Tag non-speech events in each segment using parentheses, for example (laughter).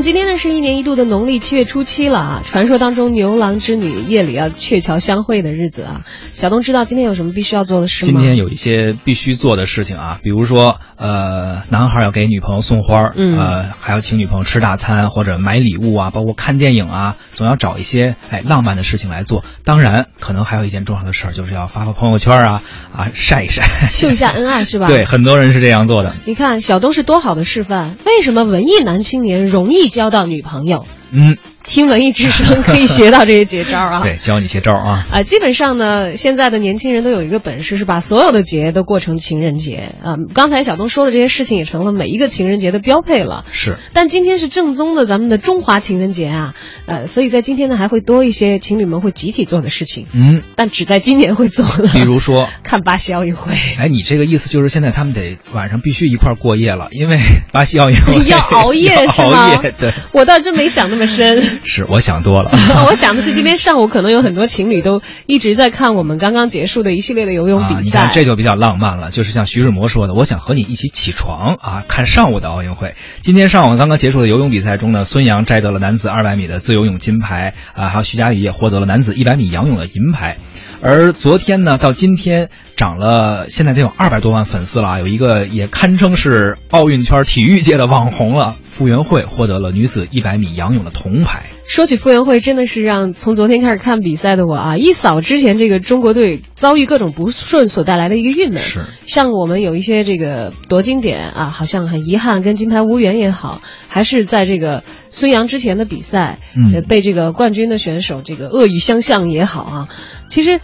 么今天呢是一年一度的农历七月初七了啊，传说当中牛郎织女夜里要鹊桥相会的日子啊。小东知道今天有什么必须要做的事吗？今天有一些必须做的事情啊，比如说呃，男孩要给女朋友送花，嗯，呃，还要请女朋友吃大餐或者买礼物啊，包括看电影啊，总要找一些哎浪漫的事情来做。当然，可能还有一件重要的事儿，就是要发发朋友圈啊啊，晒一晒，秀一下恩爱是吧？(laughs) 对，很多人是这样做的。你看小东是多好的示范，为什么文艺男青年容易交到女朋友？嗯。听文艺之声可以学到这些绝招啊！(laughs) 对，教你些招啊！啊，基本上呢，现在的年轻人都有一个本事，是把所有的节都过成情人节啊。刚才小东说的这些事情，也成了每一个情人节的标配了。是。但今天是正宗的咱们的中华情人节啊，呃，所以在今天呢，还会多一些情侣们会集体做的事情。嗯。但只在今年会做的。比如说 (laughs) 看巴西奥运会。哎，你这个意思就是现在他们得晚上必须一块过夜了，因为 (laughs) 巴西奥运会要熬夜是吗？熬夜。对。我倒真没想那么深。(laughs) 是，我想多。了，(laughs) 我想的是今天上午可能有很多情侣都一直在看我们刚刚结束的一系列的游泳比赛。你看这就比较浪漫了，就是像徐志摩说的，我想和你一起起床啊，看上午的奥运会。今天上午刚刚结束的游泳比赛中呢，孙杨摘得了男子200米的自由泳金牌啊，还有徐嘉余也获得了男子100米仰泳的银牌。而昨天呢，到今天涨了，现在得有二百多万粉丝了啊！有一个也堪称是奥运圈体育界的网红了，傅园慧获得了女子100米仰泳的铜牌。说起傅园慧，真的是让从昨天开始看比赛的我啊，一扫之前这个中国队遭遇各种不顺所带来的一个郁闷。是，像我们有一些这个夺金点啊，好像很遗憾跟金牌无缘也好，还是在这个孙杨之前的比赛，嗯，被这个冠军的选手这个恶语相向也好啊，其实。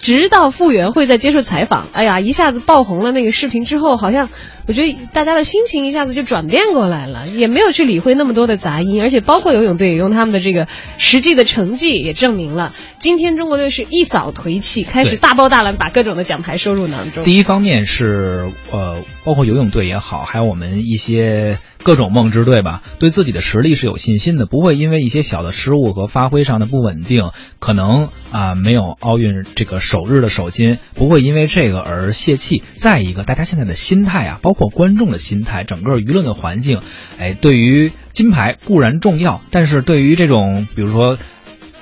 直到傅园慧在接受采访，哎呀，一下子爆红了那个视频之后，好像我觉得大家的心情一下子就转变过来了，也没有去理会那么多的杂音，而且包括游泳队也用他们的这个实际的成绩也证明了，今天中国队是一扫颓气，开始大包大揽把各种的奖牌收入囊中。第一方面是呃，包括游泳队也好，还有我们一些。各种梦之队吧，对自己的实力是有信心的，不会因为一些小的失误和发挥上的不稳定，可能啊没有奥运这个首日的首金，不会因为这个而泄气。再一个，大家现在的心态啊，包括观众的心态，整个舆论的环境，哎，对于金牌固然重要，但是对于这种比如说。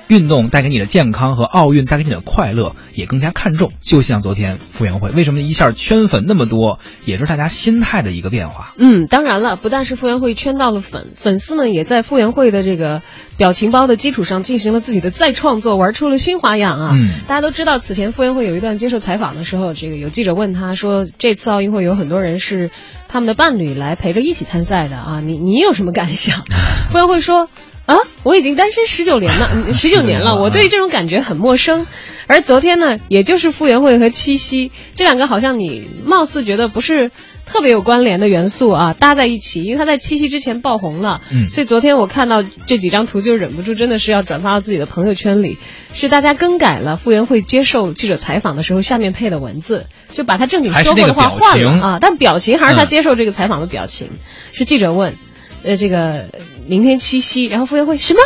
运动带给你的健康和奥运带给你的快乐也更加看重，就像昨天傅园慧，为什么一下圈粉那么多，也是大家心态的一个变化。嗯，当然了，不但是傅园慧圈到了粉，粉丝呢也在傅园慧的这个表情包的基础上进行了自己的再创作，玩出了新花样啊。嗯，大家都知道，此前傅园慧有一段接受采访的时候，这个有记者问他说，这次奥运会有很多人是他们的伴侣来陪着一起参赛的啊，你你有什么感想？(laughs) 傅园慧说。啊，我已经单身 (laughs) 十九年了，十九年了，我对这种感觉很陌生。而昨天呢，也就是傅园慧和七夕这两个，好像你貌似觉得不是特别有关联的元素啊，搭在一起，因为他在七夕之前爆红了，嗯，所以昨天我看到这几张图就忍不住，真的是要转发到自己的朋友圈里，是大家更改了傅园慧接受记者采访的时候下面配的文字，就把他正经说过的话换了啊，但表情还是他接受这个采访的表情，是记者问。呃，这个明天七夕，然后傅园慧什么？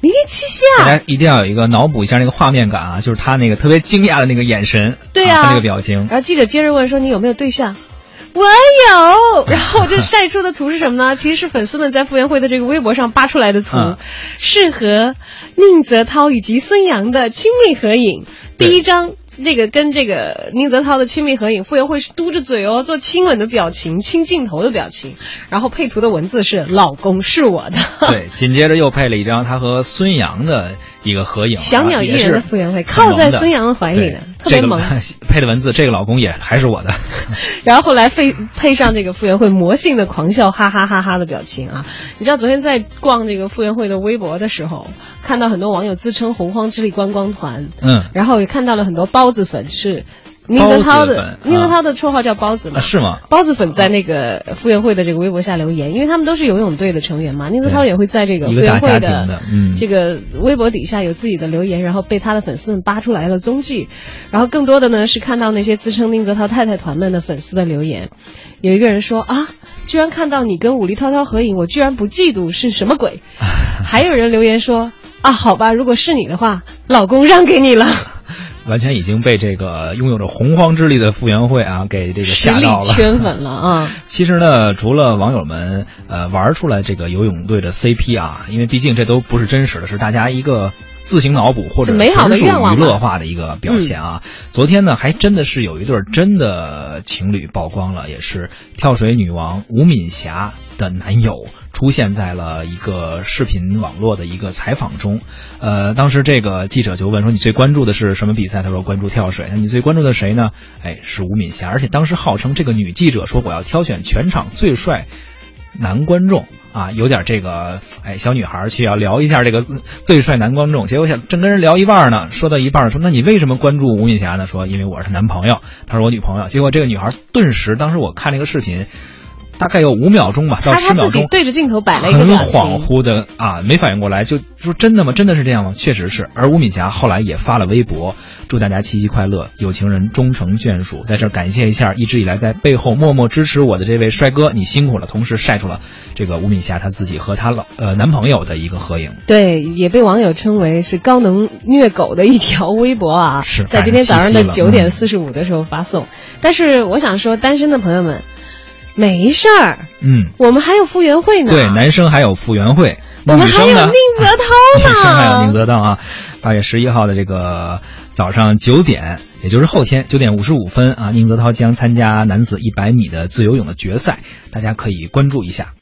明天七夕啊！大家一定要有一个脑补一下那个画面感啊，就是他那个特别惊讶的那个眼神，对呀，那个表情。然后记者接着问说：“你有没有对象？”我有。(laughs) 然后就晒出的图是什么呢？(laughs) 其实是粉丝们在傅园慧的这个微博上扒出来的图，是和宁泽涛以及孙杨的亲密合影。第一张。这个跟这个宁泽涛的亲密合影，傅园慧是嘟着嘴哦，做亲吻的表情，亲镜头的表情，然后配图的文字是“老公是我的”。对，紧接着又配了一张他和孙杨的一个合影，小鸟依人的傅园慧靠在孙杨的怀里呢，特别萌。(laughs) 配的文字，这个老公也还是我的。(laughs) 然后后来配配上这个傅园慧魔性的狂笑，哈哈哈哈的表情啊！你知道昨天在逛这个傅园慧的微博的时候，看到很多网友自称“洪荒之力观光团”，嗯，然后也看到了很多。包子粉是宁泽涛的，宁泽涛的绰号叫包子嘛？是吗？包子粉在那个傅园慧的这个微博下留言，因为他们都是游泳队的成员嘛。宁泽涛也会在这个傅园慧的这个微博底下有自己的留言，然后被他的粉丝们扒出来了踪迹。然后更多的呢是看到那些自称宁泽涛太太团们的粉丝的留言。有一个人说啊，居然看到你跟武力涛涛合影，我居然不嫉妒，是什么鬼？(laughs) 还有人留言说啊，好吧，如果是你的话，老公让给你了。完全已经被这个拥有着洪荒之力的傅园慧啊给这个吓到了，圈粉了啊！(laughs) 其实呢，除了网友们呃玩出来这个游泳队的 CP 啊，因为毕竟这都不是真实的，是大家一个。自行脑补或者纯属娱乐化的一个表现啊！昨天呢，还真的是有一对真的情侣曝光了，也是跳水女王吴敏霞的男友出现在了一个视频网络的一个采访中。呃，当时这个记者就问说：“你最关注的是什么比赛？”他说：“关注跳水。”那你最关注的谁呢？哎，是吴敏霞。而且当时号称这个女记者说：“我要挑选全场最帅男观众。”啊，有点这个，哎，小女孩去要聊一下这个最帅男观众，结果想正跟人聊一半呢，说到一半说，那你为什么关注吴敏霞呢？说因为我是她男朋友，她是我女朋友。结果这个女孩顿时，当时我看那个视频。大概有五秒钟吧，到十秒钟，对着镜头摆了一个很恍惚的啊，没反应过来，就说真的吗？真的是这样吗？确实是。而吴敏霞后来也发了微博，祝大家七夕快乐，有情人终成眷属。在这儿感谢一下一直以来在背后默默支持我的这位帅哥，你辛苦了。同时晒出了这个吴敏霞她自己和她老呃男朋友的一个合影。对，也被网友称为是高能虐狗的一条微博啊。是在今天早上的九点四十五的时候发送。但是我想说，单身的朋友们。没事儿，嗯，我们还有傅园慧呢。对，男生还有傅园慧，我们还有宁泽涛呢。(laughs) 女生还有宁泽涛啊！八月十一号的这个早上九点，也就是后天九点五十五分啊，宁泽涛将参加男子一百米的自由泳的决赛，大家可以关注一下。